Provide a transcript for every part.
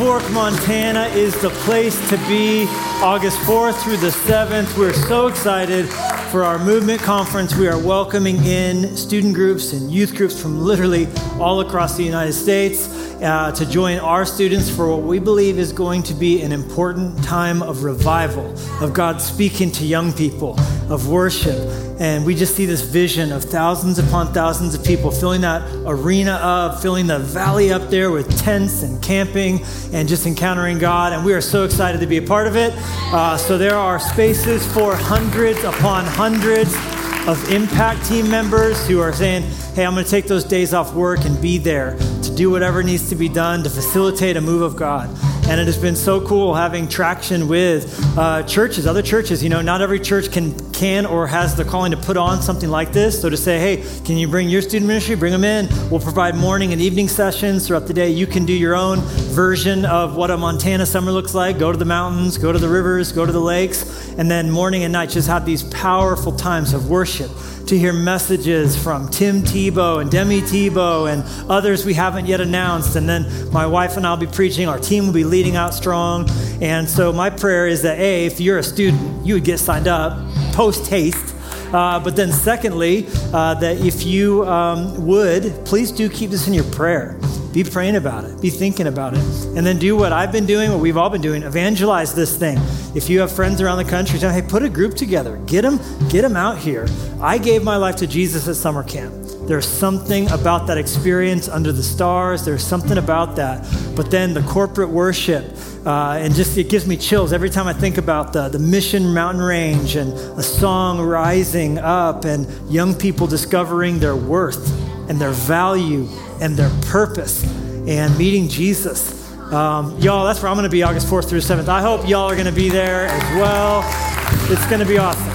Fork, Montana is the place to be August 4th through the 7th. We're so excited for our movement conference. We are welcoming in student groups and youth groups from literally all across the United States uh, to join our students for what we believe is going to be an important time of revival, of God speaking to young people, of worship. And we just see this vision of thousands upon thousands of people filling that arena up, filling the valley up there with tents and camping and just encountering God. And we are so excited to be a part of it. Uh, so there are spaces for hundreds upon hundreds of impact team members who are saying, hey, I'm going to take those days off work and be there to do whatever needs to be done to facilitate a move of God. And it has been so cool having traction with uh, churches, other churches. You know, not every church can can or has the calling to put on something like this. So to say, hey, can you bring your student ministry? Bring them in. We'll provide morning and evening sessions throughout the day. You can do your own version of what a Montana summer looks like. Go to the mountains, go to the rivers, go to the lakes, and then morning and night just have these powerful times of worship to hear messages from Tim Tebow and Demi Tebow and others we haven't yet announced. And then my wife and I will be preaching. Our team will be leading out strong. And so my prayer is that, A, if you're a student, you would get signed up post haste. Uh, but then, secondly, uh, that if you um, would, please do keep this in your prayer. Be praying about it, be thinking about it. And then do what I've been doing, what we've all been doing evangelize this thing. If you have friends around the country, tell hey, put a group together, get them, get them out here. I gave my life to Jesus at summer camp. There's something about that experience under the stars. There's something about that. But then the corporate worship, uh, and just it gives me chills every time I think about the, the Mission Mountain Range and a song rising up and young people discovering their worth and their value and their purpose and meeting Jesus. Um, y'all, that's where I'm going to be August 4th through 7th. I hope y'all are going to be there as well. It's going to be awesome.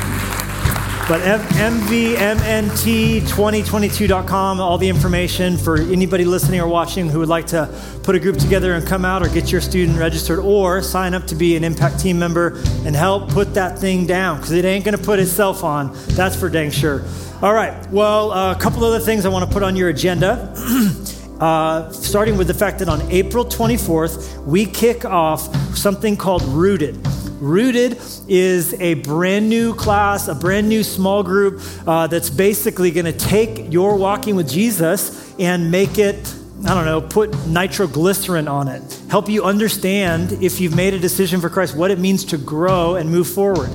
But MVMNT2022.com, all the information for anybody listening or watching who would like to put a group together and come out or get your student registered or sign up to be an impact team member and help put that thing down because it ain't going to put itself on. That's for dang sure. All right, well, a couple other things I want to put on your agenda. uh, starting with the fact that on April 24th, we kick off something called Rooted. Rooted is a brand new class, a brand new small group uh, that's basically going to take your walking with Jesus and make it I don't know, put nitroglycerin on it. Help you understand, if you've made a decision for Christ, what it means to grow and move forward,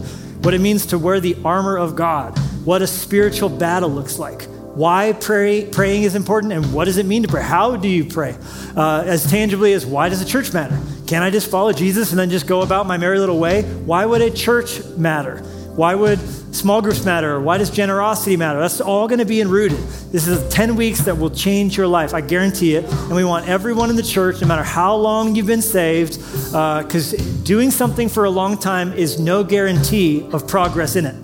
what it means to wear the armor of God, what a spiritual battle looks like, why pray, praying is important, and what does it mean to pray? How do you pray? Uh, as tangibly as why does the church matter? Can I just follow Jesus and then just go about my merry little way? Why would a church matter? Why would small groups matter? Why does generosity matter? That's all going to be in Rooted. This is 10 weeks that will change your life. I guarantee it. And we want everyone in the church, no matter how long you've been saved, because uh, doing something for a long time is no guarantee of progress in it.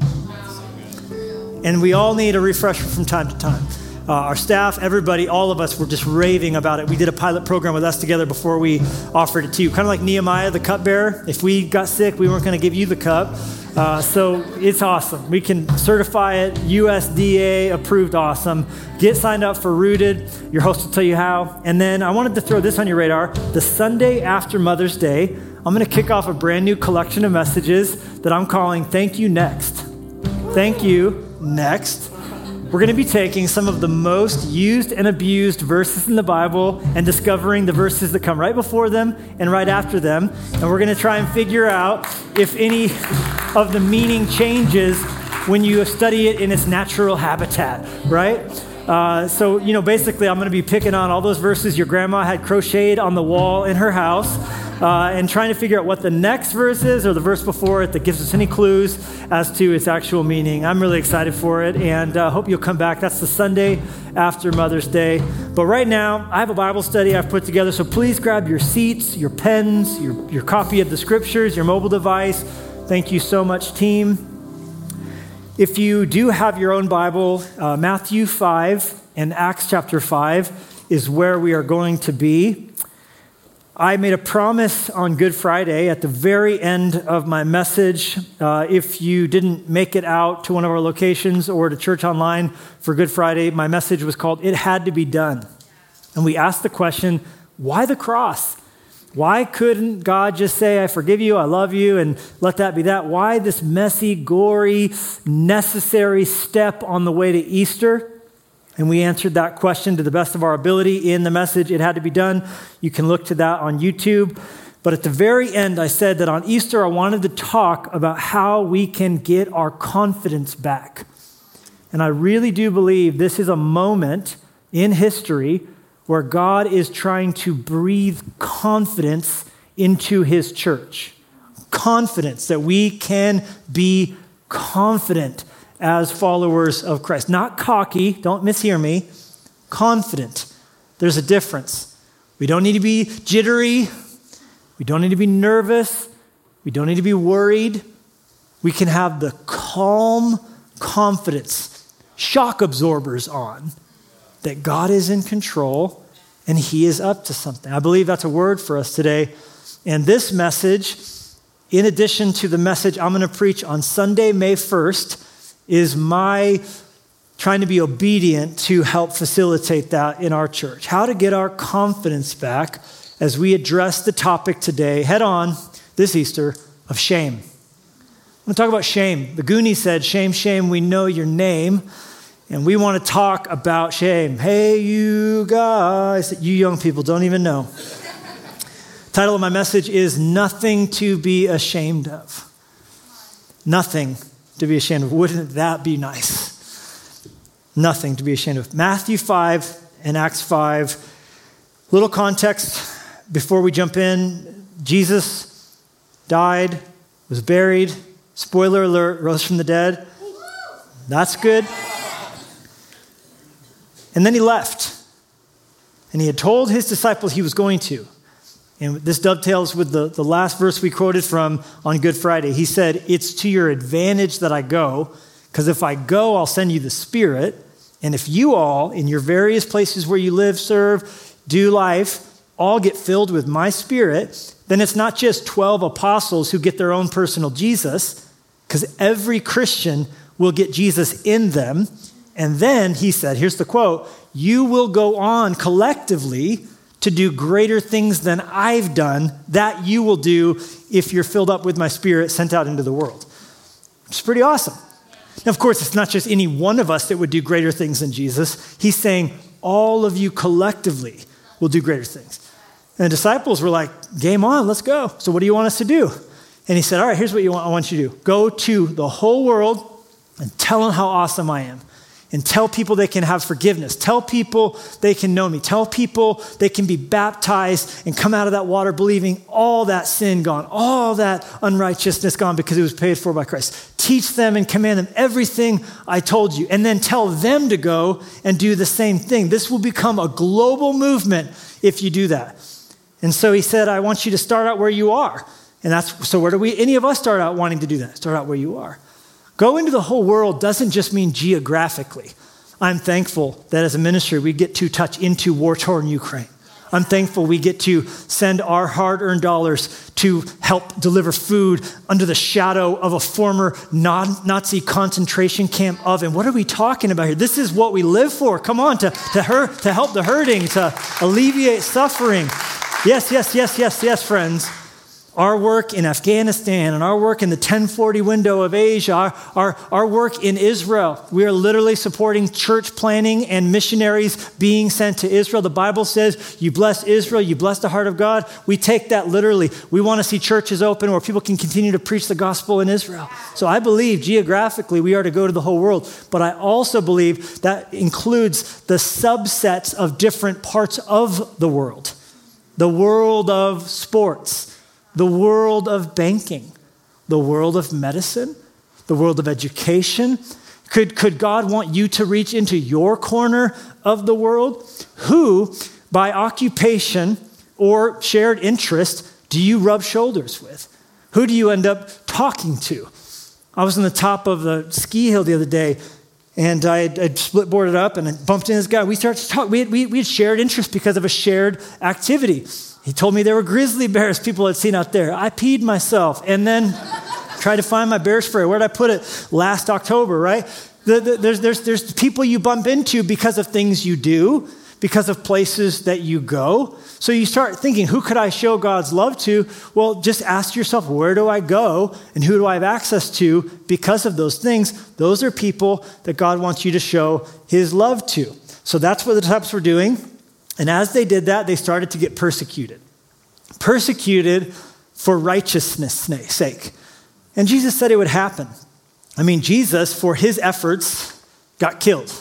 And we all need a refresher from time to time. Uh, our staff, everybody, all of us were just raving about it. We did a pilot program with us together before we offered it to you. Kind of like Nehemiah, the cupbearer. If we got sick, we weren't going to give you the cup. Uh, so it's awesome. We can certify it, USDA approved, awesome. Get signed up for Rooted. Your host will tell you how. And then I wanted to throw this on your radar. The Sunday after Mother's Day, I'm going to kick off a brand new collection of messages that I'm calling Thank You Next. Thank You Next, we're going to be taking some of the most used and abused verses in the Bible and discovering the verses that come right before them and right after them. And we're going to try and figure out if any of the meaning changes when you study it in its natural habitat, right? Uh, so, you know, basically, I'm going to be picking on all those verses your grandma had crocheted on the wall in her house uh, and trying to figure out what the next verse is or the verse before it that gives us any clues as to its actual meaning. I'm really excited for it and uh, hope you'll come back. That's the Sunday after Mother's Day. But right now, I have a Bible study I've put together, so please grab your seats, your pens, your, your copy of the scriptures, your mobile device. Thank you so much, team. If you do have your own Bible, uh, Matthew 5 and Acts chapter 5 is where we are going to be. I made a promise on Good Friday at the very end of my message. Uh, if you didn't make it out to one of our locations or to church online for Good Friday, my message was called It Had to Be Done. And we asked the question why the cross? Why couldn't God just say, I forgive you, I love you, and let that be that? Why this messy, gory, necessary step on the way to Easter? And we answered that question to the best of our ability in the message, It Had to Be Done. You can look to that on YouTube. But at the very end, I said that on Easter, I wanted to talk about how we can get our confidence back. And I really do believe this is a moment in history where God is trying to breathe confidence into his church. Confidence that we can be confident as followers of Christ. Not cocky, don't mishear me, confident. There's a difference. We don't need to be jittery, we don't need to be nervous, we don't need to be worried. We can have the calm confidence, shock absorbers on, that God is in control and He is up to something. I believe that's a word for us today. And this message, in addition to the message I'm going to preach on Sunday, May 1st, is my trying to be obedient to help facilitate that in our church. How to get our confidence back as we address the topic today, head on this Easter, of shame. I'm going to talk about shame. The Goonie said, Shame, shame, we know your name. And we want to talk about shame. Hey, you guys, you young people don't even know. Title of my message is Nothing to Be Ashamed of. Nothing to be ashamed of. Wouldn't that be nice? Nothing to be ashamed of. Matthew 5 and Acts 5. Little context before we jump in. Jesus died, was buried. Spoiler alert, rose from the dead. That's good. And then he left. And he had told his disciples he was going to. And this dovetails with the, the last verse we quoted from on Good Friday. He said, It's to your advantage that I go, because if I go, I'll send you the Spirit. And if you all, in your various places where you live, serve, do life, all get filled with my Spirit, then it's not just 12 apostles who get their own personal Jesus, because every Christian will get Jesus in them. And then he said, here's the quote, you will go on collectively to do greater things than I've done, that you will do if you're filled up with my spirit sent out into the world. It's pretty awesome. Now, of course, it's not just any one of us that would do greater things than Jesus. He's saying all of you collectively will do greater things. And the disciples were like, game on, let's go. So, what do you want us to do? And he said, All right, here's what you want, I want you to do go to the whole world and tell them how awesome I am and tell people they can have forgiveness. Tell people they can know me. Tell people they can be baptized and come out of that water believing all that sin gone, all that unrighteousness gone because it was paid for by Christ. Teach them and command them everything I told you, and then tell them to go and do the same thing. This will become a global movement if you do that. And so he said, I want you to start out where you are. And that's so where do we any of us start out wanting to do that? Start out where you are. Go into the whole world doesn't just mean geographically. I'm thankful that as a ministry, we get to touch into war torn Ukraine. I'm thankful we get to send our hard earned dollars to help deliver food under the shadow of a former Nazi concentration camp oven. What are we talking about here? This is what we live for. Come on, to, to, hurt, to help the hurting, to alleviate suffering. Yes, yes, yes, yes, yes, friends our work in Afghanistan and our work in the 1040 window of Asia, our, our, our, work in Israel. We are literally supporting church planning and missionaries being sent to Israel. The Bible says, You bless Israel, you bless the heart of God. We take that literally. We want to see churches open where people can continue to preach the gospel in Israel. So I believe geographically we are to go to the whole world, but I also believe that includes the subsets of different parts of the world the world of sports the world of banking, the world of medicine, the world of education? Could, could God want you to reach into your corner of the world? Who, by occupation or shared interest, do you rub shoulders with? Who do you end up talking to? I was on the top of the ski hill the other day, and I had, split boarded up and I bumped into this guy. We started to talk. We had, we, we had shared interest because of a shared activity. He told me there were grizzly bears people had seen out there. I peed myself and then tried to find my bear spray. Where'd I put it? Last October, right? The, the, there's, there's, there's people you bump into because of things you do, because of places that you go. So you start thinking, who could I show God's love to? Well, just ask yourself, where do I go and who do I have access to because of those things? Those are people that God wants you to show his love to. So that's what the disciples were doing. And as they did that, they started to get persecuted. Persecuted for righteousness' sake. And Jesus said it would happen. I mean, Jesus, for his efforts, got killed.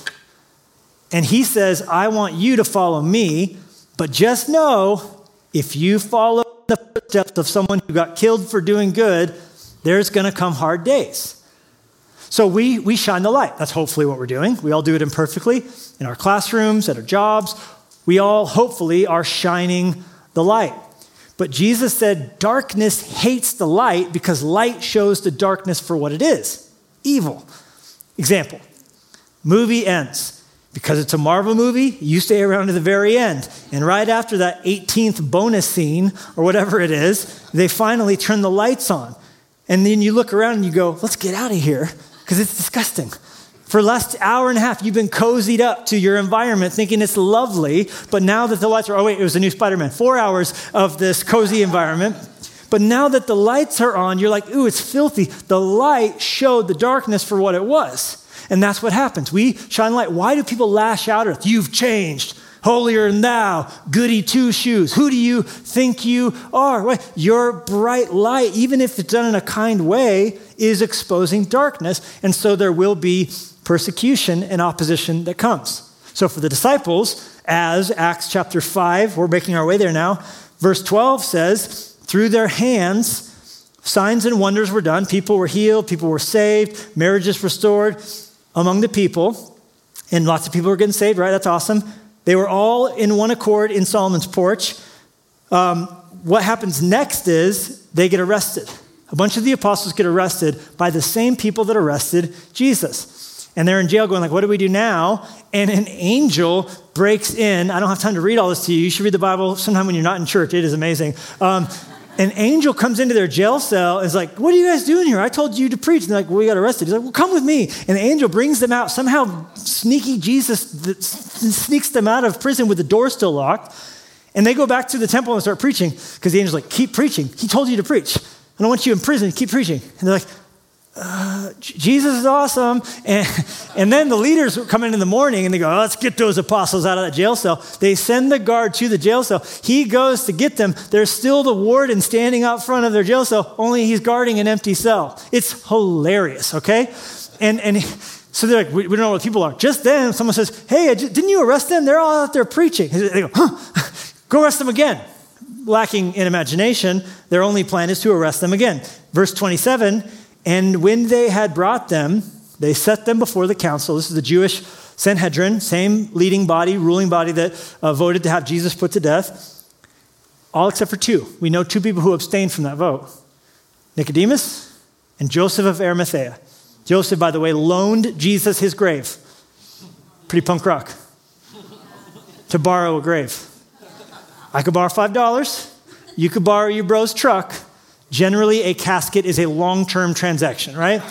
And he says, I want you to follow me, but just know if you follow the footsteps of someone who got killed for doing good, there's going to come hard days. So we, we shine the light. That's hopefully what we're doing. We all do it imperfectly in our classrooms, at our jobs. We all hopefully are shining the light. But Jesus said, darkness hates the light because light shows the darkness for what it is evil. Example movie ends. Because it's a Marvel movie, you stay around to the very end. And right after that 18th bonus scene, or whatever it is, they finally turn the lights on. And then you look around and you go, let's get out of here, because it's disgusting. For the last hour and a half, you've been cozied up to your environment thinking it's lovely, but now that the lights are, oh, wait, it was a new Spider Man. Four hours of this cozy environment. But now that the lights are on, you're like, ooh, it's filthy. The light showed the darkness for what it was. And that's what happens. We shine light. Why do people lash out at us? You've changed. Holier than thou, goody two shoes. Who do you think you are? Well, Your bright light, even if it's done in a kind way, is exposing darkness. And so there will be persecution and opposition that comes. So for the disciples, as Acts chapter 5, we're making our way there now, verse 12 says, through their hands, signs and wonders were done. People were healed, people were saved, marriages restored among the people. And lots of people were getting saved, right? That's awesome. They were all in one accord in Solomon's porch. Um, what happens next is they get arrested. A bunch of the apostles get arrested by the same people that arrested Jesus. And they're in jail going like, what do we do now? And an angel breaks in. I don't have time to read all this to you. You should read the Bible sometime when you're not in church. It is amazing. Um, an angel comes into their jail cell and is like, What are you guys doing here? I told you to preach. And they're like, Well, we got arrested. He's like, Well, come with me. And the angel brings them out. Somehow, sneaky Jesus sneaks them out of prison with the door still locked. And they go back to the temple and start preaching because the angel's like, Keep preaching. He told you to preach. I don't want you in prison. Keep preaching. And they're like, uh, Jesus is awesome. And, and then the leaders come in in the morning and they go, oh, let's get those apostles out of that jail cell. They send the guard to the jail cell. He goes to get them. There's still the warden standing out front of their jail cell, only he's guarding an empty cell. It's hilarious, okay? And, and so they're like, we, we don't know what people are. Just then, someone says, hey, didn't you arrest them? They're all out there preaching. They go, huh? Go arrest them again. Lacking in imagination, their only plan is to arrest them again. Verse 27 and when they had brought them, they set them before the council. This is the Jewish Sanhedrin, same leading body, ruling body that uh, voted to have Jesus put to death, all except for two. We know two people who abstained from that vote Nicodemus and Joseph of Arimathea. Joseph, by the way, loaned Jesus his grave. Pretty punk rock. to borrow a grave. I could borrow $5. You could borrow your bro's truck. Generally, a casket is a long term transaction, right?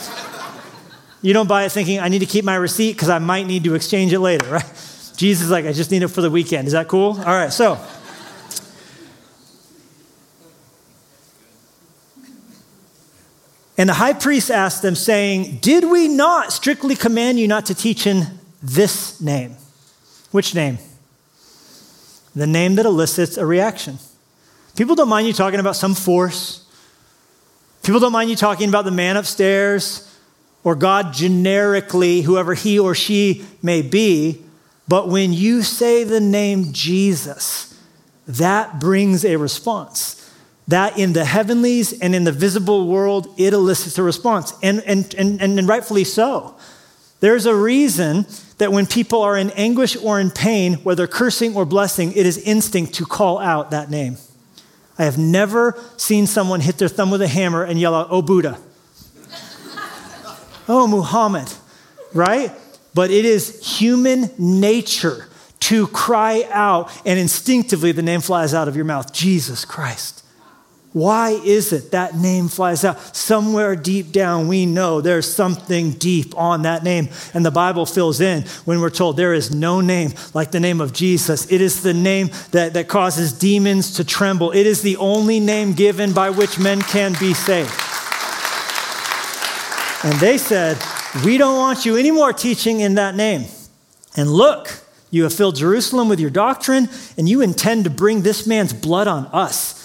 you don't buy it thinking, I need to keep my receipt because I might need to exchange it later, right? Jesus is like, I just need it for the weekend. Is that cool? All right, so. And the high priest asked them, saying, Did we not strictly command you not to teach in this name? Which name? The name that elicits a reaction. People don't mind you talking about some force, People don't mind you talking about the man upstairs or God generically, whoever he or she may be. But when you say the name Jesus, that brings a response. That in the heavenlies and in the visible world, it elicits a response, and, and, and, and rightfully so. There's a reason that when people are in anguish or in pain, whether cursing or blessing, it is instinct to call out that name. I have never seen someone hit their thumb with a hammer and yell out, Oh, Buddha. oh, Muhammad, right? But it is human nature to cry out, and instinctively the name flies out of your mouth Jesus Christ. Why is it that name flies out? Somewhere deep down, we know there's something deep on that name. And the Bible fills in when we're told there is no name like the name of Jesus. It is the name that, that causes demons to tremble, it is the only name given by which men can be saved. And they said, We don't want you anymore teaching in that name. And look, you have filled Jerusalem with your doctrine, and you intend to bring this man's blood on us.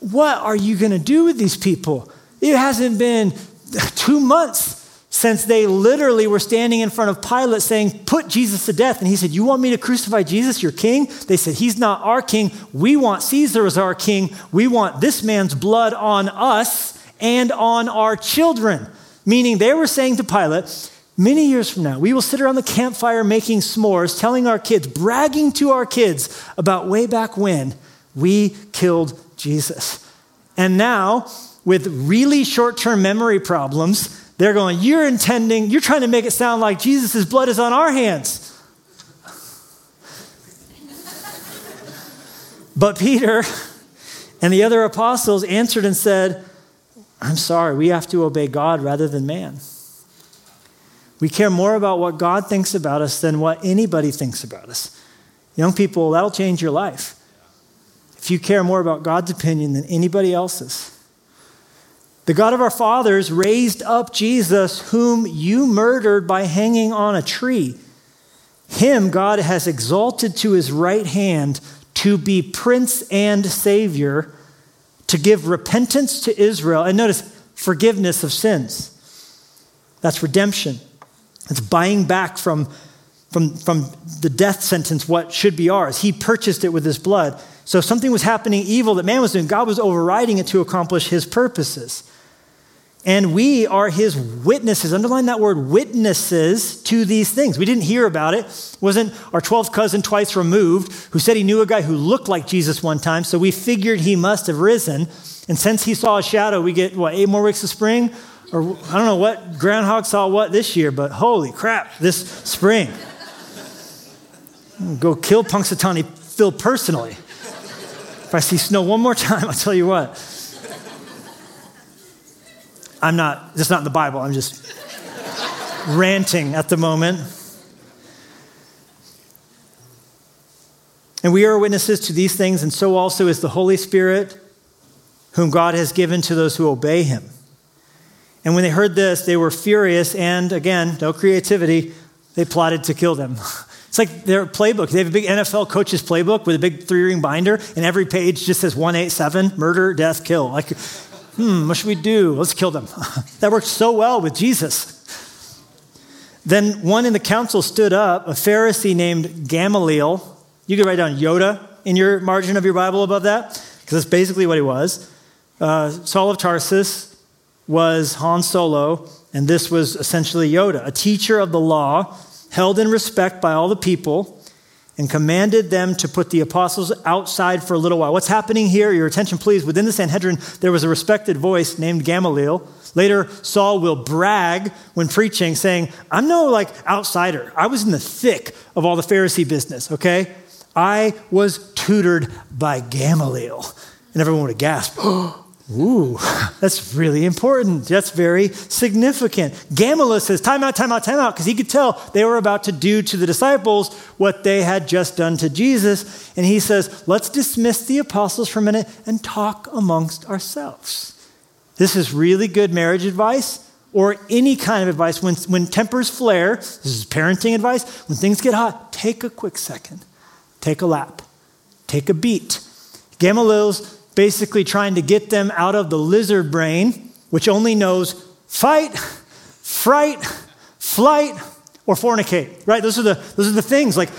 What are you going to do with these people? It hasn't been two months since they literally were standing in front of Pilate saying, Put Jesus to death. And he said, You want me to crucify Jesus, your king? They said, He's not our king. We want Caesar as our king. We want this man's blood on us and on our children. Meaning they were saying to Pilate, Many years from now, we will sit around the campfire making s'mores, telling our kids, bragging to our kids about way back when we killed Jesus. And now, with really short term memory problems, they're going, You're intending, you're trying to make it sound like Jesus' blood is on our hands. but Peter and the other apostles answered and said, I'm sorry, we have to obey God rather than man. We care more about what God thinks about us than what anybody thinks about us. Young people, that'll change your life if you care more about God's opinion than anybody else's. The God of our fathers raised up Jesus, whom you murdered by hanging on a tree. Him God has exalted to his right hand to be prince and savior, to give repentance to Israel. And notice, forgiveness of sins. That's redemption. It's buying back from, from, from the death sentence what should be ours. He purchased it with his blood. So if something was happening evil that man was doing, God was overriding it to accomplish his purposes. And we are his witnesses. Underline that word witnesses to these things. We didn't hear about it. wasn't our 12th cousin twice removed who said he knew a guy who looked like Jesus one time, so we figured he must have risen. And since he saw a shadow, we get what, eight more weeks of spring? Or I don't know what groundhog saw what this year, but holy crap, this spring. Go kill Punxsutawney Phil personally. If I see snow one more time, I'll tell you what. I'm not, that's not in the Bible. I'm just ranting at the moment. And we are witnesses to these things, and so also is the Holy Spirit, whom God has given to those who obey him. And when they heard this, they were furious, and again, no creativity, they plotted to kill them. Like their playbook. They have a big NFL coach's playbook with a big three ring binder, and every page just says 187 murder, death, kill. Like, hmm, what should we do? Let's kill them. that worked so well with Jesus. Then one in the council stood up, a Pharisee named Gamaliel. You could write down Yoda in your margin of your Bible above that, because that's basically what he was. Uh, Saul of Tarsus was Han Solo, and this was essentially Yoda, a teacher of the law held in respect by all the people, and commanded them to put the apostles outside for a little while. What's happening here? Your attention, please. Within the Sanhedrin, there was a respected voice named Gamaliel. Later, Saul will brag when preaching, saying, I'm no like outsider. I was in the thick of all the Pharisee business, okay? I was tutored by Gamaliel. And everyone would have gasp, Ooh, that's really important. That's very significant. Gamaliel says, time out, time out, time out, because he could tell they were about to do to the disciples what they had just done to Jesus. And he says, let's dismiss the apostles for a minute and talk amongst ourselves. This is really good marriage advice or any kind of advice. When, when tempers flare, this is parenting advice, when things get hot, take a quick second, take a lap, take a beat. Gamaliel's basically trying to get them out of the lizard brain, which only knows fight, fright, flight, or fornicate, right? Those are the, those are the things. Like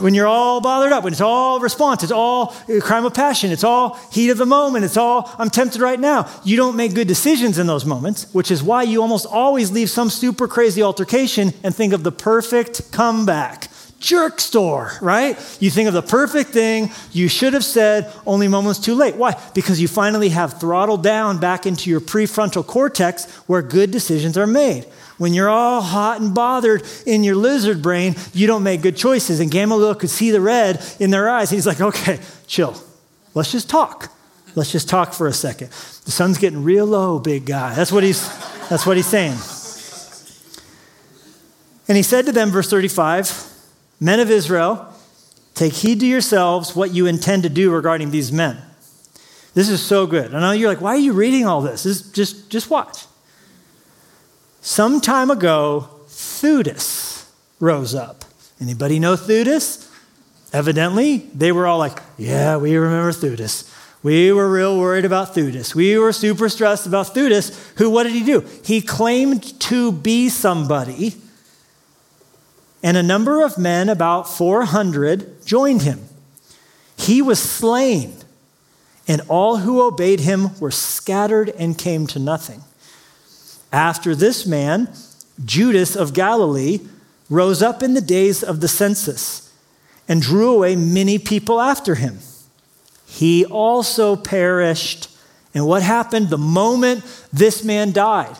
when you're all bothered up, when it's all response, it's all crime of passion, it's all heat of the moment, it's all I'm tempted right now. You don't make good decisions in those moments, which is why you almost always leave some super crazy altercation and think of the perfect comeback jerk store, right? You think of the perfect thing you should have said, only moments too late. Why? Because you finally have throttled down back into your prefrontal cortex where good decisions are made. When you're all hot and bothered in your lizard brain, you don't make good choices. And Gamaliel could see the red in their eyes. He's like, okay, chill. Let's just talk. Let's just talk for a second. The sun's getting real low, big guy. That's what he's, that's what he's saying. And he said to them, verse 35, Men of Israel, take heed to yourselves what you intend to do regarding these men. This is so good. I know you're like, why are you reading all this? this just, just watch. Some time ago, Theudas rose up. Anybody know Theudas? Evidently, they were all like, yeah, we remember Theudas. We were real worried about Theudas. We were super stressed about Theudas, who, what did he do? He claimed to be somebody, and a number of men, about 400, joined him. He was slain, and all who obeyed him were scattered and came to nothing. After this man, Judas of Galilee rose up in the days of the census and drew away many people after him. He also perished. And what happened the moment this man died?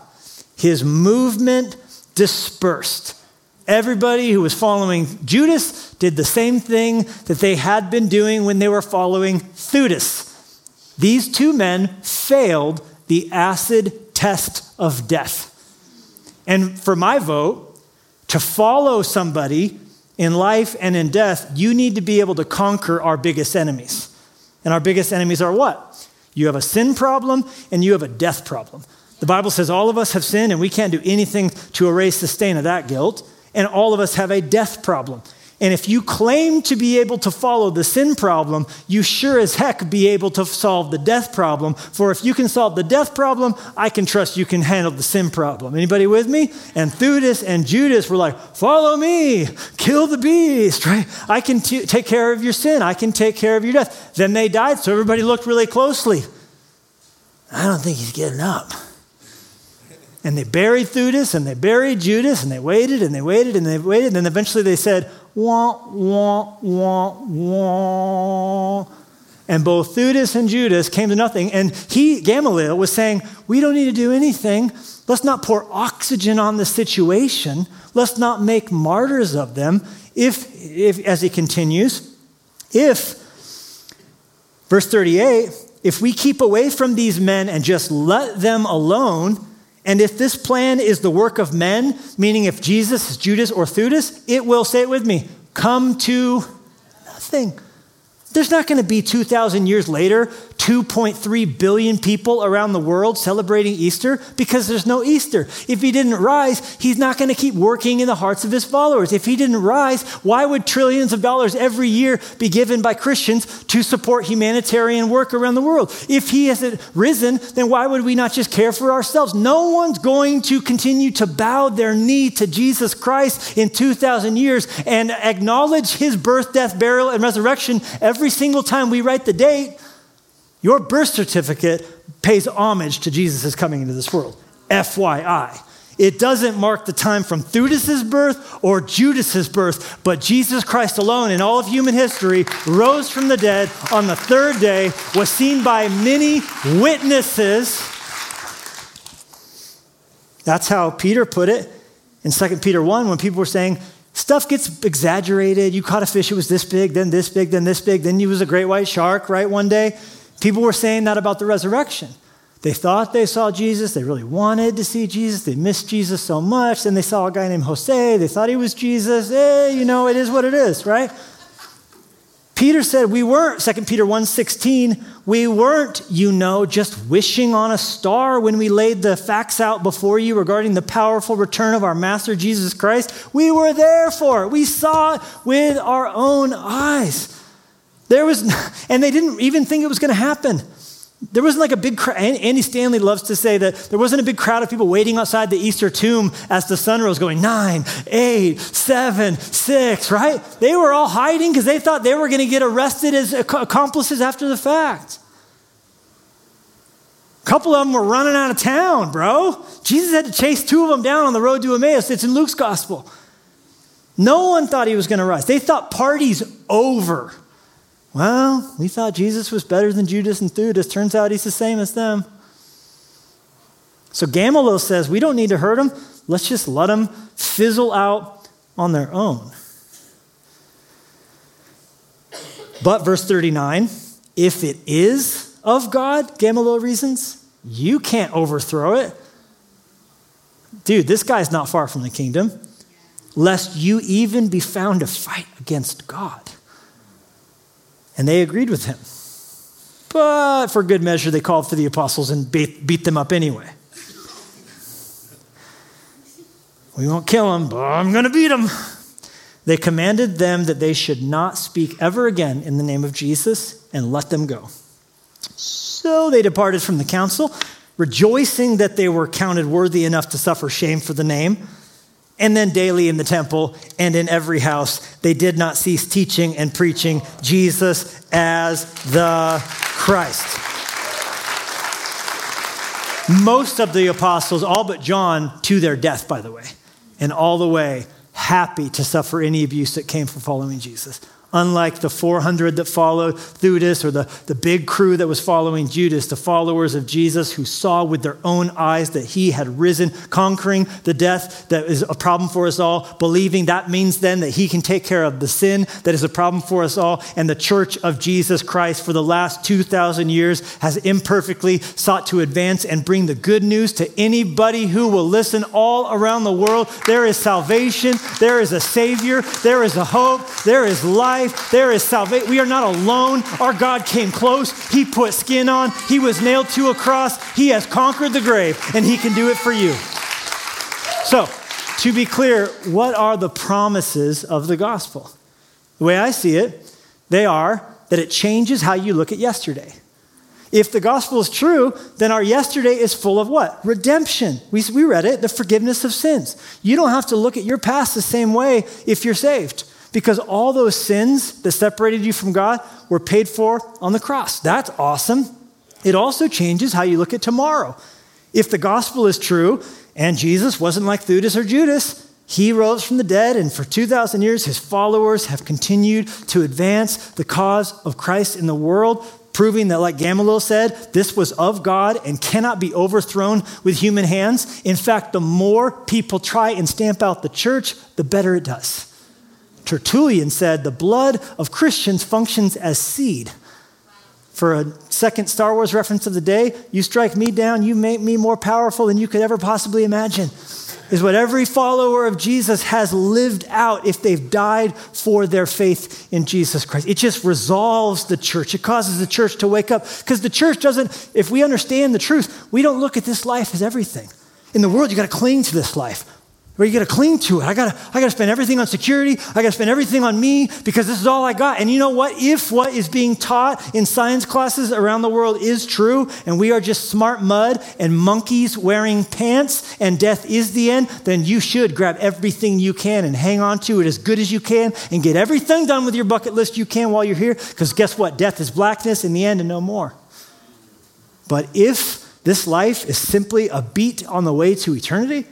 His movement dispersed. Everybody who was following Judas did the same thing that they had been doing when they were following Theudas. These two men failed the acid test of death. And for my vote, to follow somebody in life and in death, you need to be able to conquer our biggest enemies. And our biggest enemies are what? You have a sin problem and you have a death problem. The Bible says all of us have sinned and we can't do anything to erase the stain of that guilt. And all of us have a death problem. And if you claim to be able to follow the sin problem, you sure as heck be able to solve the death problem. For if you can solve the death problem, I can trust you can handle the sin problem. Anybody with me? And Theudas and Judas were like, follow me, kill the beast, right? I can t- take care of your sin. I can take care of your death. Then they died, so everybody looked really closely. I don't think he's getting up. And they buried Theudas and they buried Judas and they waited and they waited and they waited. And then eventually they said, wah, wah, wah, wah. And both Theudas and Judas came to nothing. And he, Gamaliel, was saying, We don't need to do anything. Let's not pour oxygen on the situation. Let's not make martyrs of them. If, if as he continues, if, verse 38, if we keep away from these men and just let them alone, and if this plan is the work of men, meaning if Jesus is Judas or Theudas, it will, say it with me, come to nothing. There's not going to be 2,000 years later 2.3 billion people around the world celebrating Easter because there's no Easter. If he didn't rise, he's not going to keep working in the hearts of his followers. If he didn't rise, why would trillions of dollars every year be given by Christians to support humanitarian work around the world? If he hasn't risen, then why would we not just care for ourselves? No one's going to continue to bow their knee to Jesus Christ in 2,000 years and acknowledge his birth, death, burial, and resurrection every single time we write the date your birth certificate pays homage to Jesus' coming into this world. FYI. It doesn't mark the time from Theudas' birth or Judas' birth, but Jesus Christ alone in all of human history rose from the dead on the third day, was seen by many witnesses. That's how Peter put it in 2 Peter 1 when people were saying, Stuff gets exaggerated. You caught a fish, it was this big, then this big, then this big, then you was a great white shark, right? One day. People were saying that about the resurrection. They thought they saw Jesus. They really wanted to see Jesus. They missed Jesus so much. Then they saw a guy named Jose. They thought he was Jesus. Hey, you know, it is what it is, right? Peter said we weren't, 2 Peter 1:16, we weren't, you know, just wishing on a star when we laid the facts out before you regarding the powerful return of our master Jesus Christ. We were there for it. We saw it with our own eyes. There was, and they didn't even think it was going to happen. There wasn't like a big crowd. Andy Stanley loves to say that there wasn't a big crowd of people waiting outside the Easter tomb as the sun rose, going nine, eight, seven, six, right? They were all hiding because they thought they were going to get arrested as accomplices after the fact. A couple of them were running out of town, bro. Jesus had to chase two of them down on the road to Emmaus. It's in Luke's gospel. No one thought he was going to rise. They thought party's over. Well, we thought Jesus was better than Judas and Theudas. Turns out he's the same as them. So Gamaliel says, we don't need to hurt them. Let's just let them fizzle out on their own. But verse 39 if it is of God, Gamaliel reasons, you can't overthrow it. Dude, this guy's not far from the kingdom, lest you even be found to fight against God. And they agreed with him. But for good measure, they called for the apostles and beat, beat them up anyway. We won't kill them, but I'm going to beat them. They commanded them that they should not speak ever again in the name of Jesus and let them go. So they departed from the council, rejoicing that they were counted worthy enough to suffer shame for the name. And then daily in the temple and in every house, they did not cease teaching and preaching Jesus as the Christ. Most of the apostles, all but John, to their death, by the way, and all the way happy to suffer any abuse that came from following Jesus unlike the 400 that followed Judas or the, the big crew that was following Judas, the followers of Jesus who saw with their own eyes that he had risen, conquering the death that is a problem for us all, believing that means then that he can take care of the sin that is a problem for us all. And the church of Jesus Christ for the last 2,000 years has imperfectly sought to advance and bring the good news to anybody who will listen all around the world. There is salvation, there is a Savior, there is a hope, there is life life. There is salvation. We are not alone. Our God came close. He put skin on. He was nailed to a cross. He has conquered the grave, and He can do it for you. So, to be clear, what are the promises of the gospel? The way I see it, they are that it changes how you look at yesterday. If the gospel is true, then our yesterday is full of what? Redemption. We, we read it, the forgiveness of sins. You don't have to look at your past the same way if you're saved because all those sins that separated you from God were paid for on the cross. That's awesome. It also changes how you look at tomorrow. If the gospel is true and Jesus wasn't like Theudas or Judas, he rose from the dead, and for 2,000 years, his followers have continued to advance the cause of Christ in the world, proving that, like Gamaliel said, this was of God and cannot be overthrown with human hands. In fact, the more people try and stamp out the church, the better it does. Tertullian said the blood of Christians functions as seed. For a second Star Wars reference of the day, you strike me down, you make me more powerful than you could ever possibly imagine. Is what every follower of Jesus has lived out if they've died for their faith in Jesus Christ. It just resolves the church. It causes the church to wake up. Because the church doesn't, if we understand the truth, we don't look at this life as everything. In the world, you got to cling to this life. Where you got to cling to it. I got to I got to spend everything on security. I got to spend everything on me because this is all I got. And you know what? If what is being taught in science classes around the world is true and we are just smart mud and monkeys wearing pants and death is the end, then you should grab everything you can and hang on to it as good as you can and get everything done with your bucket list you can while you're here because guess what? Death is blackness in the end and no more. But if this life is simply a beat on the way to eternity,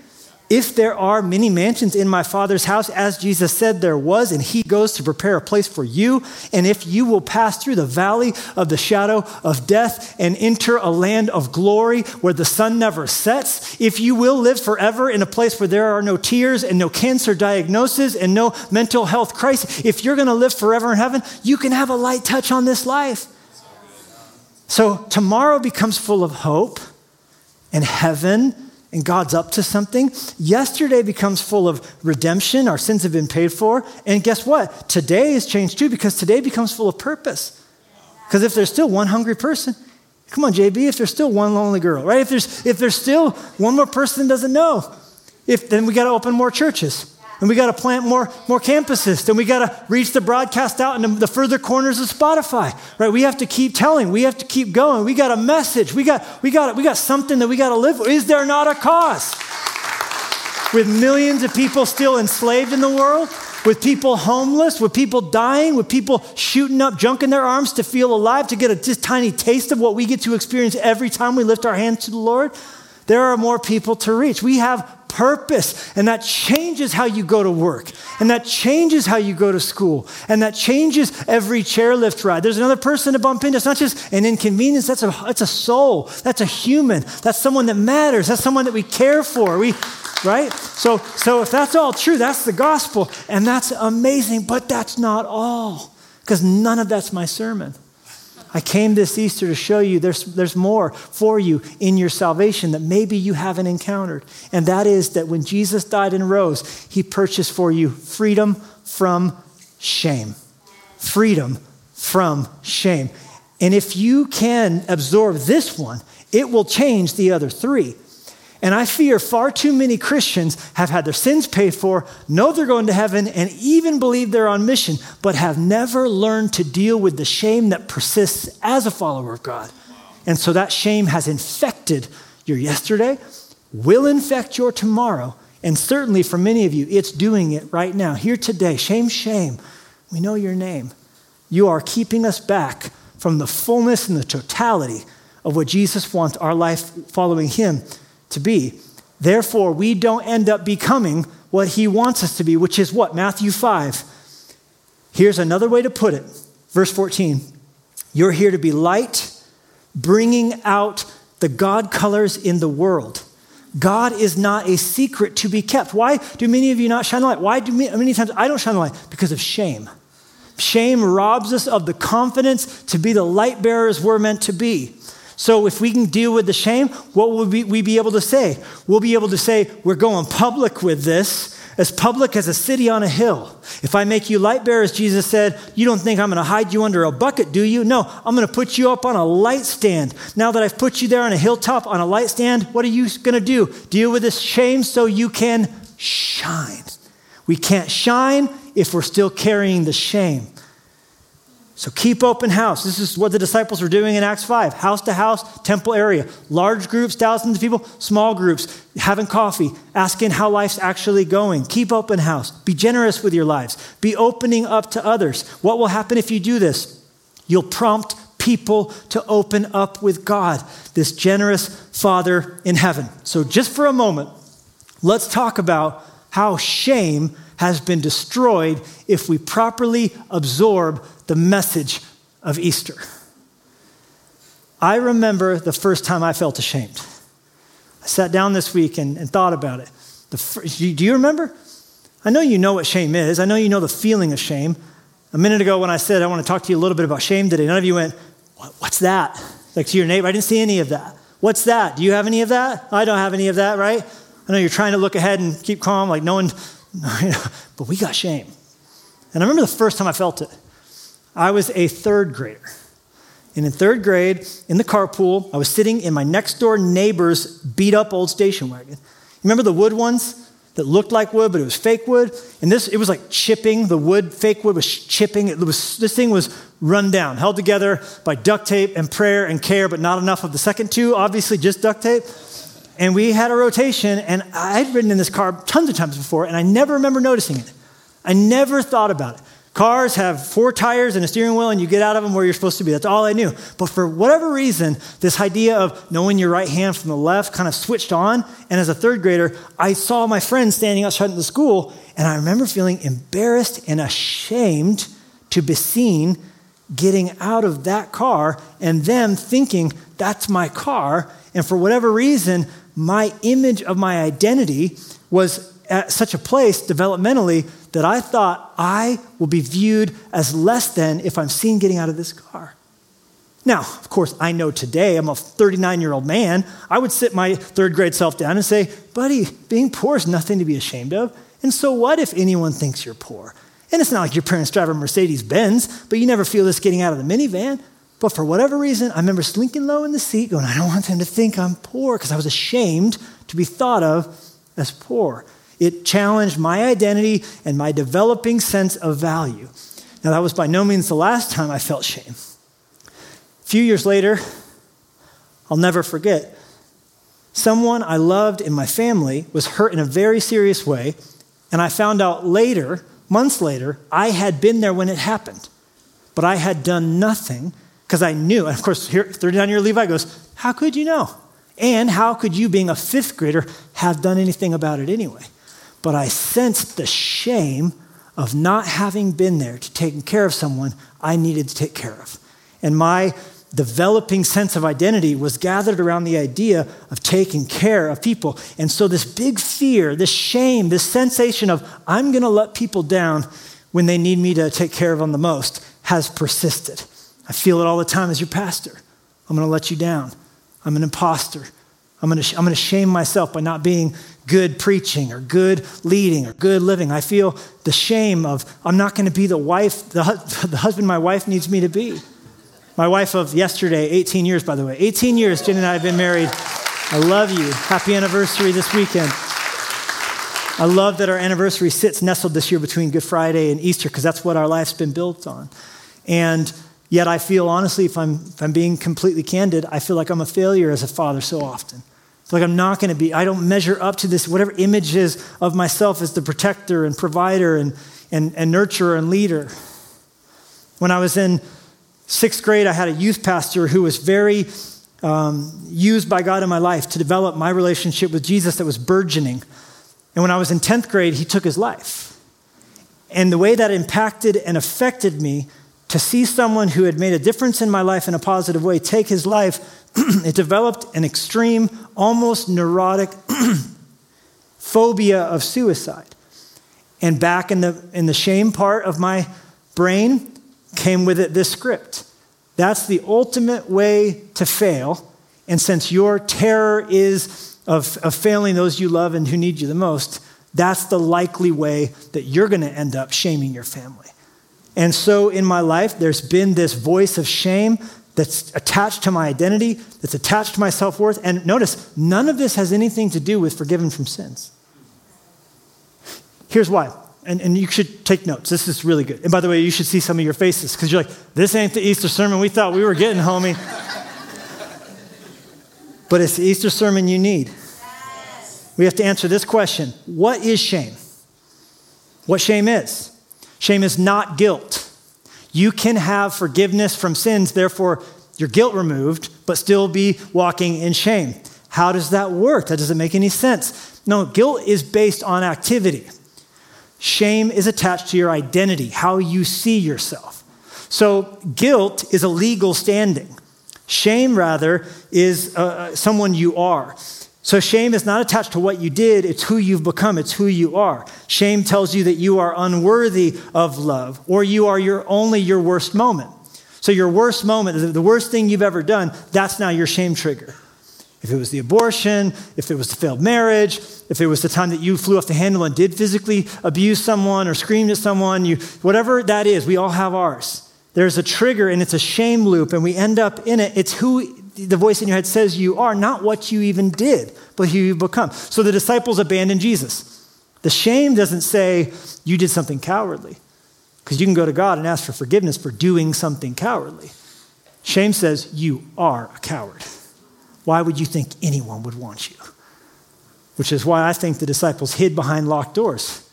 if there are many mansions in my Father's house, as Jesus said there was, and he goes to prepare a place for you, and if you will pass through the valley of the shadow of death and enter a land of glory where the sun never sets, if you will live forever in a place where there are no tears and no cancer diagnosis and no mental health crisis, if you're going to live forever in heaven, you can have a light touch on this life. So tomorrow becomes full of hope and heaven and God's up to something. Yesterday becomes full of redemption. Our sins have been paid for. And guess what? Today is changed too because today becomes full of purpose. Because if there's still one hungry person, come on, JB, if there's still one lonely girl, right? If there's, if there's still one more person that doesn't know, if, then we got to open more churches and we got to plant more, more campuses. Then we got to reach the broadcast out in the further corners of Spotify, right? We have to keep telling. We have to keep going. We got a message. We got, we got, we got something that we got to live for. Is there not a cause? With millions of people still enslaved in the world, with people homeless, with people dying, with people shooting up junk in their arms to feel alive, to get a just tiny taste of what we get to experience every time we lift our hands to the Lord, there are more people to reach. We have purpose. And that changes how you go to work. And that changes how you go to school. And that changes every chairlift ride. There's another person to bump into. It's not just an inconvenience, that's a, that's a soul. That's a human. That's someone that matters. That's someone that we care for. We, right? So, so if that's all true, that's the gospel. And that's amazing, but that's not all. Because none of that's my sermon. I came this Easter to show you there's, there's more for you in your salvation that maybe you haven't encountered. And that is that when Jesus died and rose, he purchased for you freedom from shame. Freedom from shame. And if you can absorb this one, it will change the other three. And I fear far too many Christians have had their sins paid for, know they're going to heaven, and even believe they're on mission, but have never learned to deal with the shame that persists as a follower of God. And so that shame has infected your yesterday, will infect your tomorrow, and certainly for many of you, it's doing it right now. Here today, shame, shame. We know your name. You are keeping us back from the fullness and the totality of what Jesus wants our life following Him to be. Therefore, we don't end up becoming what he wants us to be, which is what? Matthew 5. Here's another way to put it. Verse 14. You're here to be light, bringing out the God colors in the world. God is not a secret to be kept. Why do many of you not shine the light? Why do many, times I don't shine the light? Because of shame. Shame robs us of the confidence to be the light bearers we're meant to be. So, if we can deal with the shame, what will we, be able to say? We'll be able to say, We're going public with this, as public as a city on a hill. If I make you light bearers, Jesus said, You don't think I'm going to hide you under a bucket, do you? No, I'm going to put you up on a light stand. Now that I've put you there on a hilltop on a light stand, what are you going to do? Deal with this shame so you can shine. We can't shine if we're still carrying the shame. So keep open house. This is what the disciples were doing in Acts 5 house to house, temple area. Large groups, thousands of people, small groups, having coffee, asking how life's actually going. Keep open house. Be generous with your lives. Be opening up to others. What will happen if you do this? You'll prompt people to open up with God, this generous Father in heaven. So, just for a moment, let's talk about how shame has been destroyed if we properly absorb the message of Easter. I remember the first time I felt ashamed. I sat down this week and, and thought about it. First, do you remember? I know you know what shame is. I know you know the feeling of shame. A minute ago, when I said I want to talk to you a little bit about shame today, none of you went, What's that? Like to your neighbor, I didn't see any of that. What's that? Do you have any of that? I don't have any of that, right? I know you're trying to look ahead and keep calm, like no one, but we got shame. And I remember the first time I felt it. I was a third grader. And in third grade, in the carpool, I was sitting in my next door neighbor's beat up old station wagon. Remember the wood ones that looked like wood, but it was fake wood? And this, it was like chipping. The wood, fake wood was chipping. It was, this thing was run down, held together by duct tape and prayer and care, but not enough of the second two, obviously just duct tape. And we had a rotation, and I'd ridden in this car tons of times before, and I never remember noticing it. I never thought about it. Cars have four tires and a steering wheel, and you get out of them where you're supposed to be. That's all I knew. But for whatever reason, this idea of knowing your right hand from the left kind of switched on. And as a third grader, I saw my friends standing outside of the school, and I remember feeling embarrassed and ashamed to be seen getting out of that car and them thinking, that's my car. And for whatever reason, my image of my identity was at such a place developmentally that I thought I will be viewed as less than if I'm seen getting out of this car. Now, of course, I know today, I'm a 39 year old man, I would sit my third grade self down and say, buddy, being poor is nothing to be ashamed of. And so what if anyone thinks you're poor? And it's not like your parents drive a Mercedes Benz, but you never feel this getting out of the minivan. But for whatever reason, I remember slinking low in the seat going, I don't want them to think I'm poor because I was ashamed to be thought of as poor. It challenged my identity and my developing sense of value. Now, that was by no means the last time I felt shame. A few years later, I'll never forget, someone I loved in my family was hurt in a very serious way, and I found out later, months later, I had been there when it happened. But I had done nothing because I knew. And of course, here, 39 year Levi goes, How could you know? And how could you, being a fifth grader, have done anything about it anyway? But I sensed the shame of not having been there to take care of someone I needed to take care of. And my developing sense of identity was gathered around the idea of taking care of people. And so, this big fear, this shame, this sensation of I'm going to let people down when they need me to take care of them the most has persisted. I feel it all the time as your pastor. I'm going to let you down. I'm an imposter. I'm going to, to shame myself by not being good preaching or good leading or good living. I feel the shame of I'm not going to be the wife, the, the husband my wife needs me to be. My wife of yesterday, 18 years, by the way. 18 years, Jen and I have been married. I love you. Happy anniversary this weekend. I love that our anniversary sits nestled this year between Good Friday and Easter because that's what our life's been built on. And yet, I feel honestly, if I'm, if I'm being completely candid, I feel like I'm a failure as a father so often. It's like I'm not going to be, I don't measure up to this, whatever images of myself as the protector and provider and, and, and nurturer and leader. When I was in sixth grade, I had a youth pastor who was very um, used by God in my life to develop my relationship with Jesus that was burgeoning. And when I was in 10th grade, he took his life. And the way that impacted and affected me to see someone who had made a difference in my life in a positive way take his life it developed an extreme, almost neurotic phobia of suicide. And back in the, in the shame part of my brain came with it this script. That's the ultimate way to fail. And since your terror is of, of failing those you love and who need you the most, that's the likely way that you're going to end up shaming your family. And so in my life, there's been this voice of shame that's attached to my identity, that's attached to my self worth. And notice, none of this has anything to do with forgiven from sins. Here's why. And, and you should take notes. This is really good. And by the way, you should see some of your faces because you're like, this ain't the Easter sermon we thought we were getting, homie. but it's the Easter sermon you need. We have to answer this question What is shame? What shame is? Shame is not guilt. You can have forgiveness from sins, therefore, your guilt removed, but still be walking in shame. How does that work? That doesn't make any sense. No, guilt is based on activity. Shame is attached to your identity, how you see yourself. So, guilt is a legal standing. Shame, rather, is uh, uh someone you are. So, shame is not attached to what you did, it's who you've become, it's who you are. Shame tells you that you are unworthy of love, or you are your, only your worst moment. So, your worst moment, the worst thing you've ever done, that's now your shame trigger. If it was the abortion, if it was the failed marriage, if it was the time that you flew off the handle and did physically abuse someone or screamed at someone, you, whatever that is, we all have ours. There's a trigger and it's a shame loop, and we end up in it. It's who the voice in your head says you are, not what you even did, but who you've become. So the disciples abandoned Jesus. The shame doesn't say you did something cowardly, because you can go to God and ask for forgiveness for doing something cowardly. Shame says you are a coward. Why would you think anyone would want you? Which is why I think the disciples hid behind locked doors.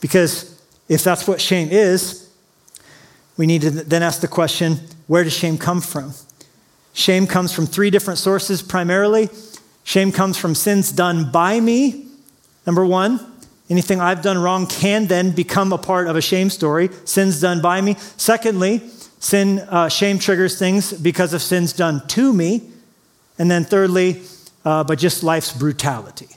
Because if that's what shame is, we need to then ask the question where does shame come from? Shame comes from three different sources primarily. Shame comes from sins done by me. Number one, anything I've done wrong can then become a part of a shame story. Sins done by me. Secondly, sin, uh, shame triggers things because of sins done to me. And then thirdly, uh, but just life's brutality.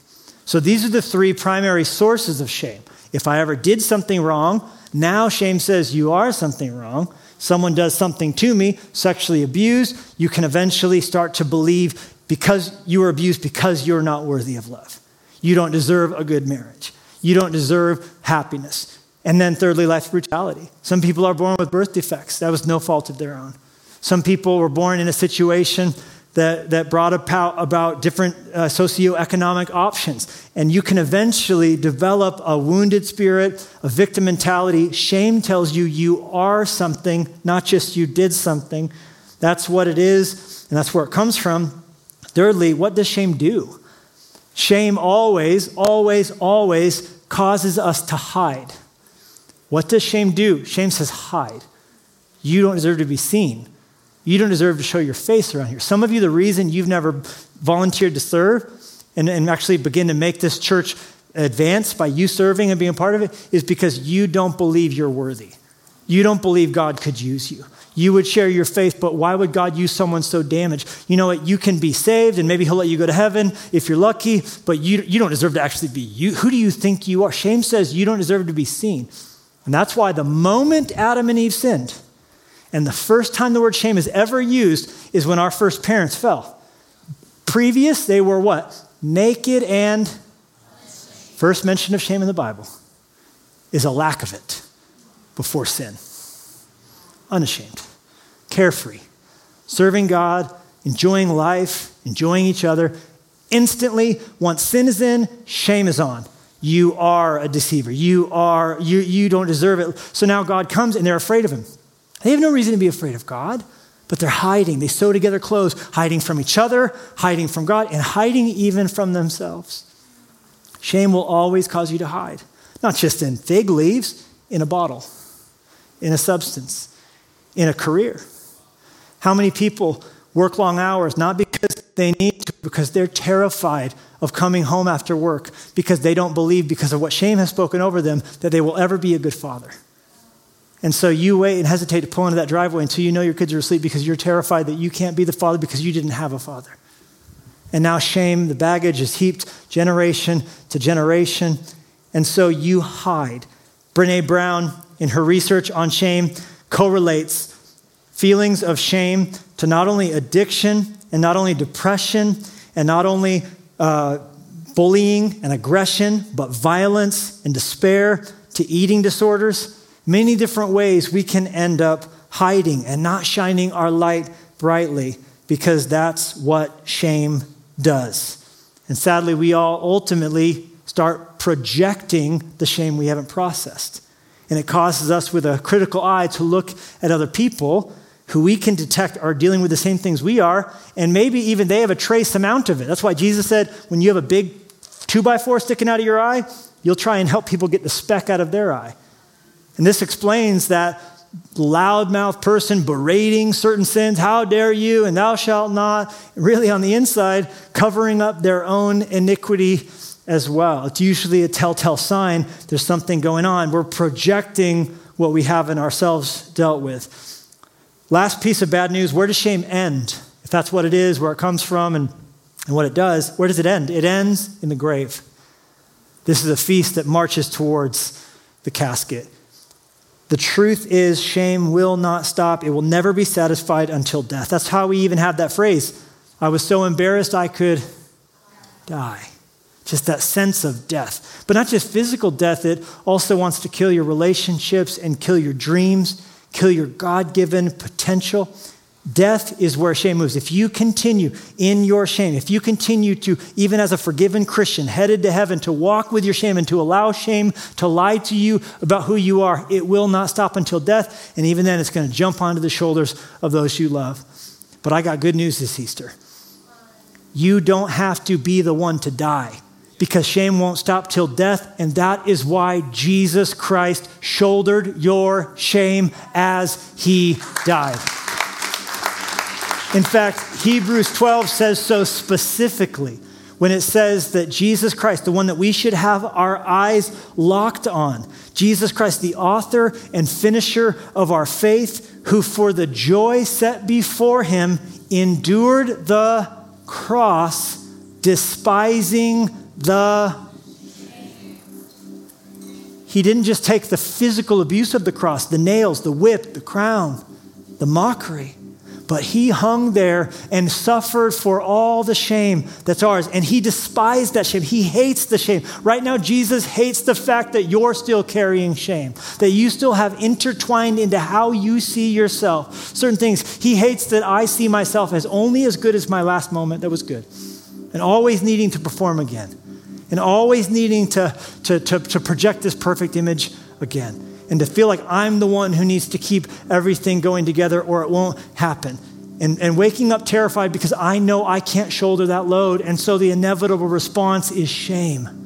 So these are the three primary sources of shame. If I ever did something wrong, now shame says you are something wrong someone does something to me, sexually abused, you can eventually start to believe because you were abused because you're not worthy of love. You don't deserve a good marriage. You don't deserve happiness. And then, thirdly, life brutality. Some people are born with birth defects. That was no fault of their own. Some people were born in a situation that, that brought about, about different uh, socioeconomic options. And you can eventually develop a wounded spirit, a victim mentality. Shame tells you you are something, not just you did something. That's what it is, and that's where it comes from. Thirdly, what does shame do? Shame always, always, always causes us to hide. What does shame do? Shame says, hide. You don't deserve to be seen. You don't deserve to show your face around here. Some of you, the reason you've never volunteered to serve and, and actually begin to make this church advance by you serving and being part of it is because you don't believe you're worthy. You don't believe God could use you. You would share your faith, but why would God use someone so damaged? You know what? You can be saved, and maybe He'll let you go to heaven if you're lucky, but you, you don't deserve to actually be you. Who do you think you are? Shame says you don't deserve to be seen. And that's why the moment Adam and Eve sinned, And the first time the word shame is ever used is when our first parents fell. Previous, they were what? Naked and first mention of shame in the Bible is a lack of it before sin. Unashamed, carefree, serving God, enjoying life, enjoying each other. Instantly, once sin is in, shame is on. You are a deceiver. You are, you, you don't deserve it. So now God comes and they're afraid of him. They have no reason to be afraid of God, but they're hiding. They sew together clothes, hiding from each other, hiding from God, and hiding even from themselves. Shame will always cause you to hide, not just in fig leaves, in a bottle, in a substance, in a career. How many people work long hours, not because they need to, because they're terrified of coming home after work, because they don't believe, because of what shame has spoken over them, that they will ever be a good father. And so you wait and hesitate to pull into that driveway until you know your kids are asleep because you're terrified that you can't be the father because you didn't have a father. And now shame, the baggage is heaped generation to generation. And so you hide. Brene Brown, in her research on shame, correlates feelings of shame to not only addiction and not only depression and not only uh, bullying and aggression, but violence and despair to eating disorders. Many different ways we can end up hiding and not shining our light brightly because that's what shame does. And sadly, we all ultimately start projecting the shame we haven't processed. And it causes us with a critical eye to look at other people who we can detect are dealing with the same things we are, and maybe even they have a trace amount of it. That's why Jesus said, when you have a big two by four sticking out of your eye, you'll try and help people get the speck out of their eye. And this explains that loudmouth person berating certain sins, how dare you, and thou shalt not, really on the inside, covering up their own iniquity as well. It's usually a telltale sign there's something going on. We're projecting what we have in ourselves dealt with. Last piece of bad news where does shame end? If that's what it is, where it comes from, and, and what it does, where does it end? It ends in the grave. This is a feast that marches towards the casket. The truth is, shame will not stop. It will never be satisfied until death. That's how we even have that phrase. I was so embarrassed I could die. Just that sense of death. But not just physical death, it also wants to kill your relationships and kill your dreams, kill your God given potential. Death is where shame moves. If you continue in your shame, if you continue to, even as a forgiven Christian, headed to heaven, to walk with your shame and to allow shame to lie to you about who you are, it will not stop until death. And even then, it's going to jump onto the shoulders of those you love. But I got good news this Easter. You don't have to be the one to die because shame won't stop till death, and that is why Jesus Christ shouldered your shame as he died. In fact, Hebrews 12 says so specifically when it says that Jesus Christ, the one that we should have our eyes locked on, Jesus Christ, the author and finisher of our faith, who for the joy set before him endured the cross, despising the. He didn't just take the physical abuse of the cross, the nails, the whip, the crown, the mockery but he hung there and suffered for all the shame that's ours. And he despised that shame. He hates the shame. Right now, Jesus hates the fact that you're still carrying shame, that you still have intertwined into how you see yourself certain things. He hates that I see myself as only as good as my last moment that was good, and always needing to perform again, and always needing to, to, to, to project this perfect image again and to feel like I'm the one who needs to keep everything going together or it won't happen. And, and waking up terrified because I know I can't shoulder that load. And so the inevitable response is shame.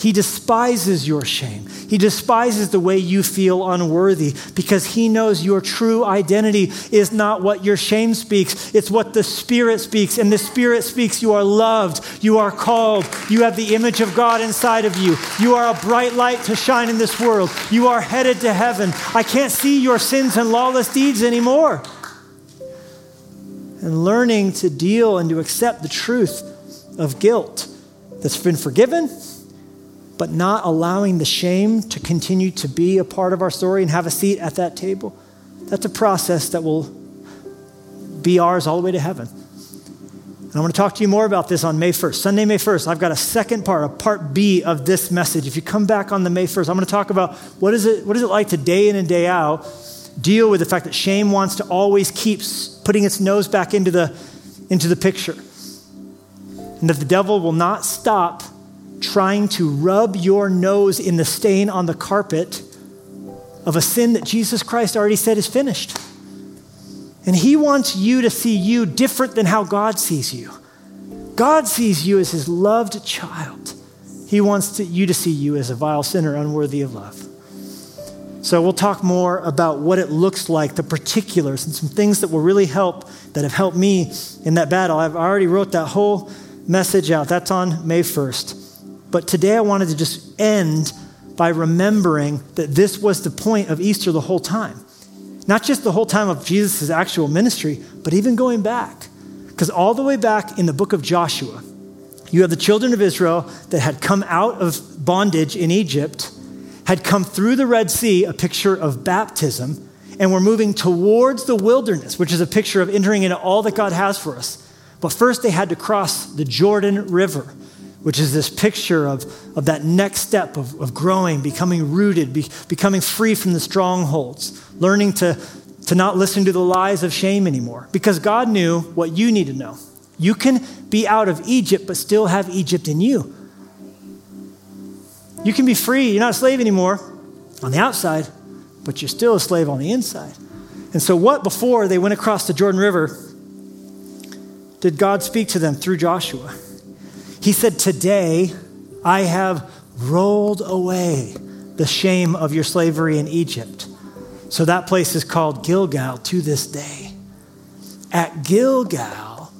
He despises your shame. He despises the way you feel unworthy because he knows your true identity is not what your shame speaks, it's what the Spirit speaks. And the Spirit speaks you are loved, you are called, you have the image of God inside of you, you are a bright light to shine in this world, you are headed to heaven. I can't see your sins and lawless deeds anymore. And learning to deal and to accept the truth of guilt that's been forgiven but not allowing the shame to continue to be a part of our story and have a seat at that table. That's a process that will be ours all the way to heaven. And I'm going to talk to you more about this on May 1st. Sunday, May 1st, I've got a second part, a part B of this message. If you come back on the May 1st, I'm going to talk about what is it, what is it like to day in and day out deal with the fact that shame wants to always keep putting its nose back into the, into the picture. And that the devil will not stop trying to rub your nose in the stain on the carpet of a sin that Jesus Christ already said is finished. And He wants you to see you different than how God sees you. God sees you as His loved child. He wants to, you to see you as a vile sinner, unworthy of love. So we'll talk more about what it looks like, the particulars, and some things that will really help, that have helped me in that battle. I've already wrote that whole message out. That's on May 1st. But today I wanted to just end by remembering that this was the point of Easter the whole time. Not just the whole time of Jesus' actual ministry, but even going back. Because all the way back in the book of Joshua, you have the children of Israel that had come out of bondage in Egypt, had come through the Red Sea, a picture of baptism, and were moving towards the wilderness, which is a picture of entering into all that God has for us. But first, they had to cross the Jordan River, which is this picture of, of that next step of, of growing, becoming rooted, be, becoming free from the strongholds, learning to, to not listen to the lies of shame anymore. Because God knew what you need to know. You can be out of Egypt, but still have Egypt in you. You can be free. You're not a slave anymore on the outside, but you're still a slave on the inside. And so, what before they went across the Jordan River did God speak to them through Joshua? He said, Today I have rolled away the shame of your slavery in Egypt. So that place is called Gilgal to this day. At Gilgal,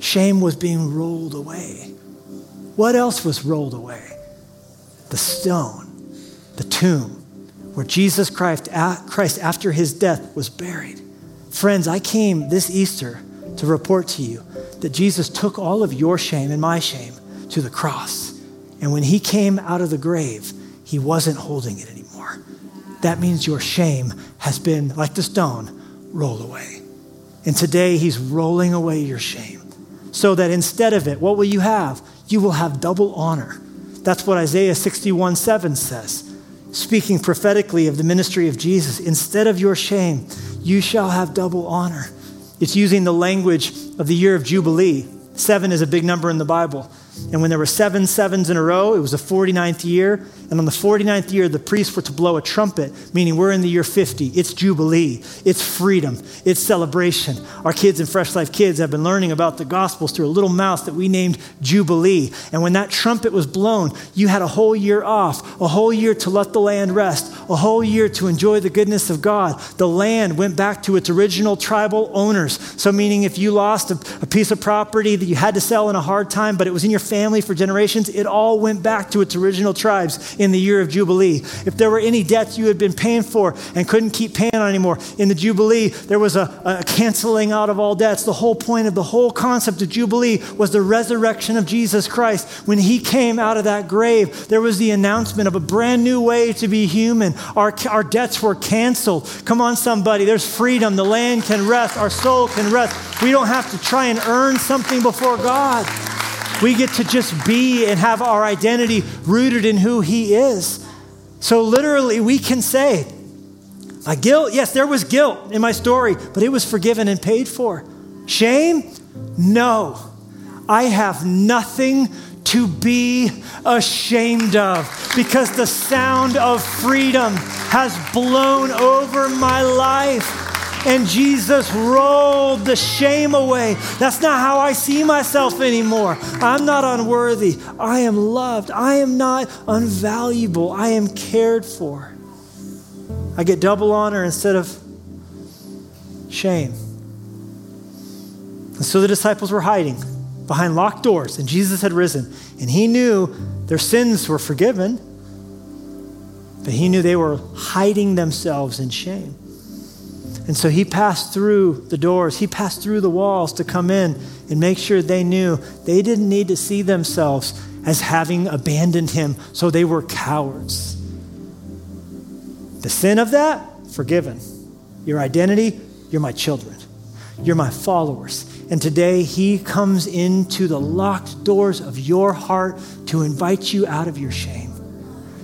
shame was being rolled away. What else was rolled away? The stone, the tomb, where Jesus Christ, Christ after his death, was buried. Friends, I came this Easter to report to you that Jesus took all of your shame and my shame to the cross. And when he came out of the grave, he wasn't holding it anymore. That means your shame has been, like the stone, rolled away. And today he's rolling away your shame. So that instead of it, what will you have? You will have double honor. That's what Isaiah 61 7 says, speaking prophetically of the ministry of Jesus. Instead of your shame, you shall have double honor. It's using the language of the year of Jubilee. Seven is a big number in the Bible. And when there were seven sevens in a row, it was the 49th year. And on the 49th year, the priests were to blow a trumpet, meaning we're in the year 50. It's Jubilee. It's freedom. It's celebration. Our kids in Fresh Life Kids have been learning about the Gospels through a little mouse that we named Jubilee. And when that trumpet was blown, you had a whole year off, a whole year to let the land rest, a whole year to enjoy the goodness of God. The land went back to its original tribal owners. So, meaning if you lost a, a piece of property that you had to sell in a hard time, but it was in your family for generations, it all went back to its original tribes in the year of Jubilee. If there were any debts you had been paying for and couldn't keep paying on anymore, in the Jubilee, there was a, a canceling out of all debts. The whole point of the whole concept of Jubilee was the resurrection of Jesus Christ. When he came out of that grave, there was the announcement of a brand new way to be human. Our, our debts were canceled. Come on, somebody. There's freedom. The land can rest. Our soul can rest. We don't have to try and earn something before God. We get to just be and have our identity rooted in who He is. So, literally, we can say, My guilt, yes, there was guilt in my story, but it was forgiven and paid for. Shame? No. I have nothing to be ashamed of because the sound of freedom has blown over my life and Jesus rolled the shame away. That's not how I see myself anymore. I'm not unworthy. I am loved. I am not unvaluable. I am cared for. I get double honor instead of shame. And so the disciples were hiding behind locked doors, and Jesus had risen. And he knew their sins were forgiven, but he knew they were hiding themselves in shame. And so he passed through the doors, he passed through the walls to come in and make sure they knew they didn't need to see themselves as having abandoned him, so they were cowards. The sin of that, forgiven. your identity, you're my children. You're my followers. And today, He comes into the locked doors of your heart to invite you out of your shame,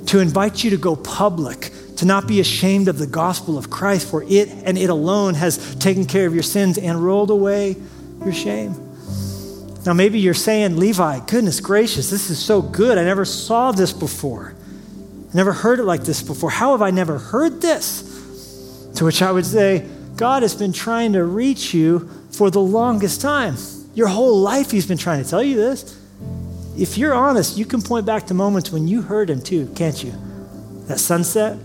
to invite you to go public, to not be ashamed of the gospel of Christ, for it and it alone has taken care of your sins and rolled away your shame. Now, maybe you're saying, Levi, goodness gracious, this is so good. I never saw this before. I never heard it like this before. How have I never heard this? To which I would say, God has been trying to reach you for the longest time. Your whole life, He's been trying to tell you this. If you're honest, you can point back to moments when you heard Him too, can't you? That sunset,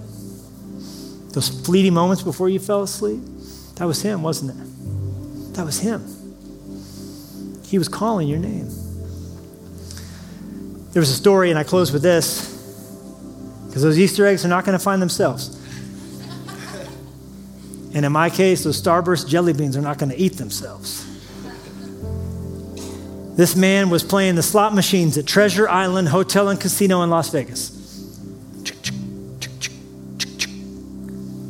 those fleeting moments before you fell asleep, that was Him, wasn't it? That was Him. He was calling your name. There was a story, and I close with this, because those Easter eggs are not going to find themselves. And in my case, those Starburst jelly beans are not going to eat themselves. This man was playing the slot machines at Treasure Island Hotel and Casino in Las Vegas.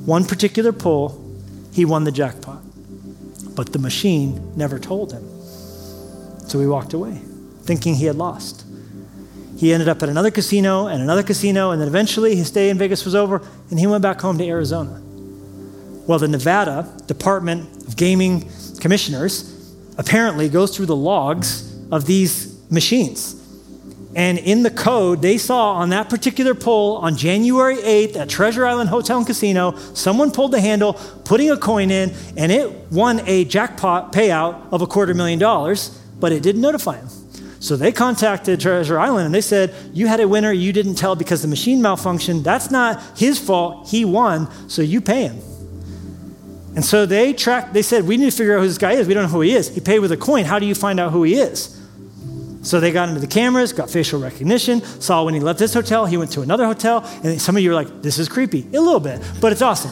One particular pull, he won the jackpot. But the machine never told him. So he walked away, thinking he had lost. He ended up at another casino and another casino, and then eventually his stay in Vegas was over, and he went back home to Arizona. Well, the Nevada Department of Gaming Commissioners apparently goes through the logs of these machines. And in the code, they saw on that particular pull on January 8th at Treasure Island Hotel and Casino, someone pulled the handle, putting a coin in, and it won a jackpot payout of a quarter million dollars, but it didn't notify them. So they contacted Treasure Island and they said, You had a winner, you didn't tell because the machine malfunctioned. That's not his fault. He won, so you pay him. And so they tracked, they said, We need to figure out who this guy is. We don't know who he is. He paid with a coin. How do you find out who he is? So they got into the cameras, got facial recognition, saw when he left this hotel, he went to another hotel, and some of you are like, This is creepy. A little bit, but it's awesome.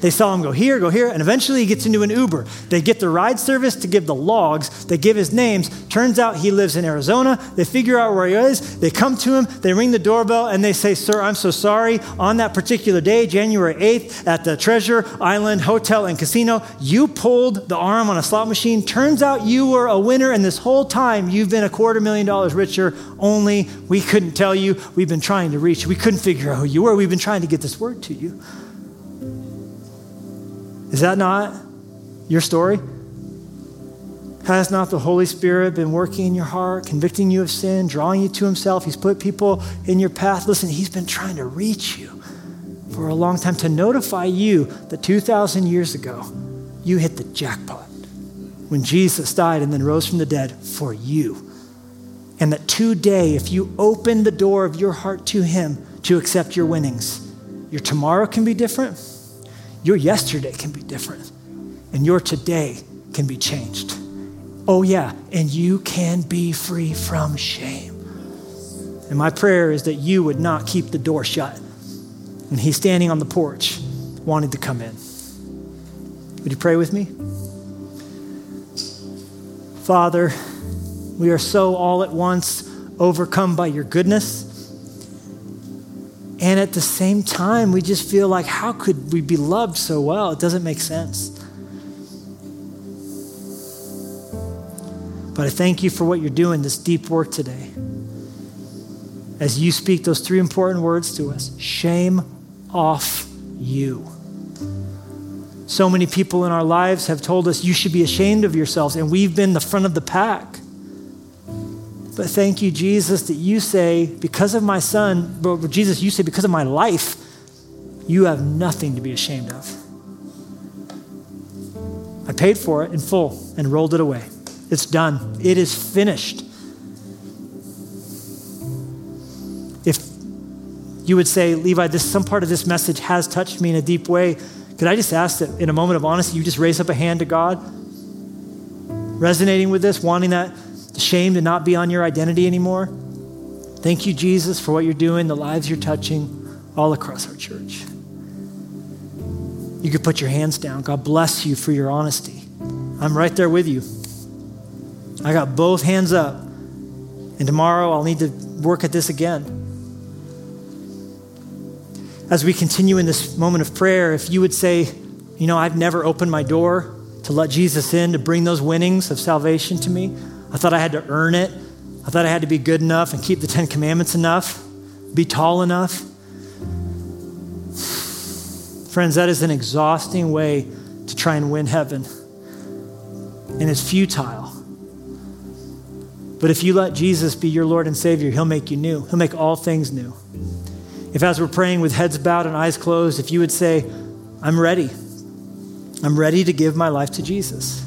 They saw him go here, go here, and eventually he gets into an Uber. They get the ride service to give the logs. They give his names. Turns out he lives in Arizona. They figure out where he is. They come to him. They ring the doorbell and they say, Sir, I'm so sorry. On that particular day, January 8th, at the Treasure Island Hotel and Casino, you pulled the arm on a slot machine. Turns out you were a winner, and this whole time you've been a quarter million dollars richer. Only we couldn't tell you. We've been trying to reach you. We couldn't figure out who you were. We've been trying to get this word to you. Is that not your story? Has not the Holy Spirit been working in your heart, convicting you of sin, drawing you to Himself? He's put people in your path. Listen, He's been trying to reach you for a long time to notify you that 2,000 years ago, you hit the jackpot when Jesus died and then rose from the dead for you. And that today, if you open the door of your heart to Him to accept your winnings, your tomorrow can be different your yesterday can be different, and your today can be changed. Oh, yeah, and you can be free from shame. And my prayer is that you would not keep the door shut. And he's standing on the porch wanting to come in. Would you pray with me? Father, we are so all at once overcome by your goodness and at the same time, we just feel like, how could we be loved so well? It doesn't make sense. But I thank you for what you're doing, this deep work today. As you speak those three important words to us shame off you. So many people in our lives have told us you should be ashamed of yourselves, and we've been the front of the pack. But thank you, Jesus, that you say, because of my son, but Jesus, you say, because of my life, you have nothing to be ashamed of. I paid for it in full and rolled it away. It's done, it is finished. If you would say, Levi, this, some part of this message has touched me in a deep way, could I just ask that in a moment of honesty, you just raise up a hand to God? Resonating with this, wanting that shame to not be on your identity anymore. Thank you, Jesus, for what you're doing, the lives you're touching all across our church. You could put your hands down. God bless you for your honesty. I'm right there with you. I got both hands up. And tomorrow I'll need to work at this again. As we continue in this moment of prayer, if you would say, You know, I've never opened my door to let Jesus in to bring those winnings of salvation to me. I thought I had to earn it. I thought I had to be good enough and keep the Ten Commandments enough, be tall enough. Friends, that is an exhausting way to try and win heaven. And it's futile. But if you let Jesus be your Lord and Savior, He'll make you new. He'll make all things new. If, as we're praying with heads bowed and eyes closed, if you would say, I'm ready, I'm ready to give my life to Jesus.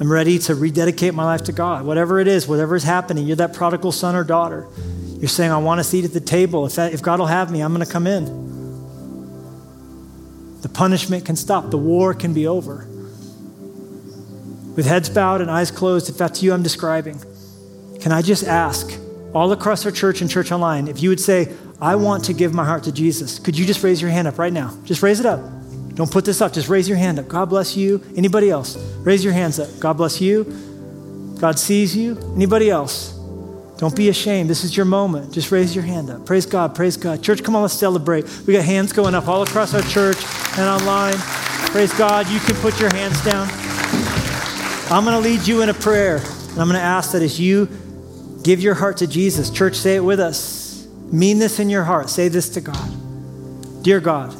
I'm ready to rededicate my life to God. Whatever it is, whatever is happening, you're that prodigal son or daughter. You're saying, I want a seat at the table. If, that, if God will have me, I'm going to come in. The punishment can stop, the war can be over. With heads bowed and eyes closed, if that's you I'm describing, can I just ask all across our church and church online if you would say, I want to give my heart to Jesus? Could you just raise your hand up right now? Just raise it up. Don't put this up. Just raise your hand up. God bless you. Anybody else? Raise your hands up. God bless you. God sees you. Anybody else? Don't be ashamed. This is your moment. Just raise your hand up. Praise God. Praise God. Church, come on, let's celebrate. We got hands going up all across our church and online. Praise God. You can put your hands down. I'm going to lead you in a prayer. And I'm going to ask that as you give your heart to Jesus, church, say it with us. Mean this in your heart. Say this to God Dear God,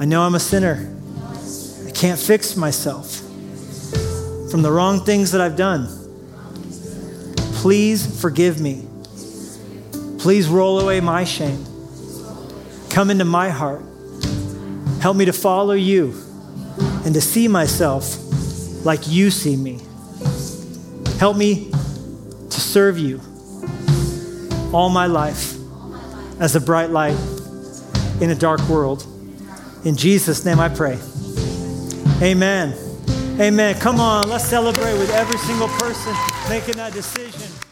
I know I'm a sinner. I can't fix myself from the wrong things that I've done. Please forgive me. Please roll away my shame. Come into my heart. Help me to follow you and to see myself like you see me. Help me to serve you all my life as a bright light in a dark world. In Jesus' name I pray. Amen. Amen. Come on, let's celebrate with every single person making that decision.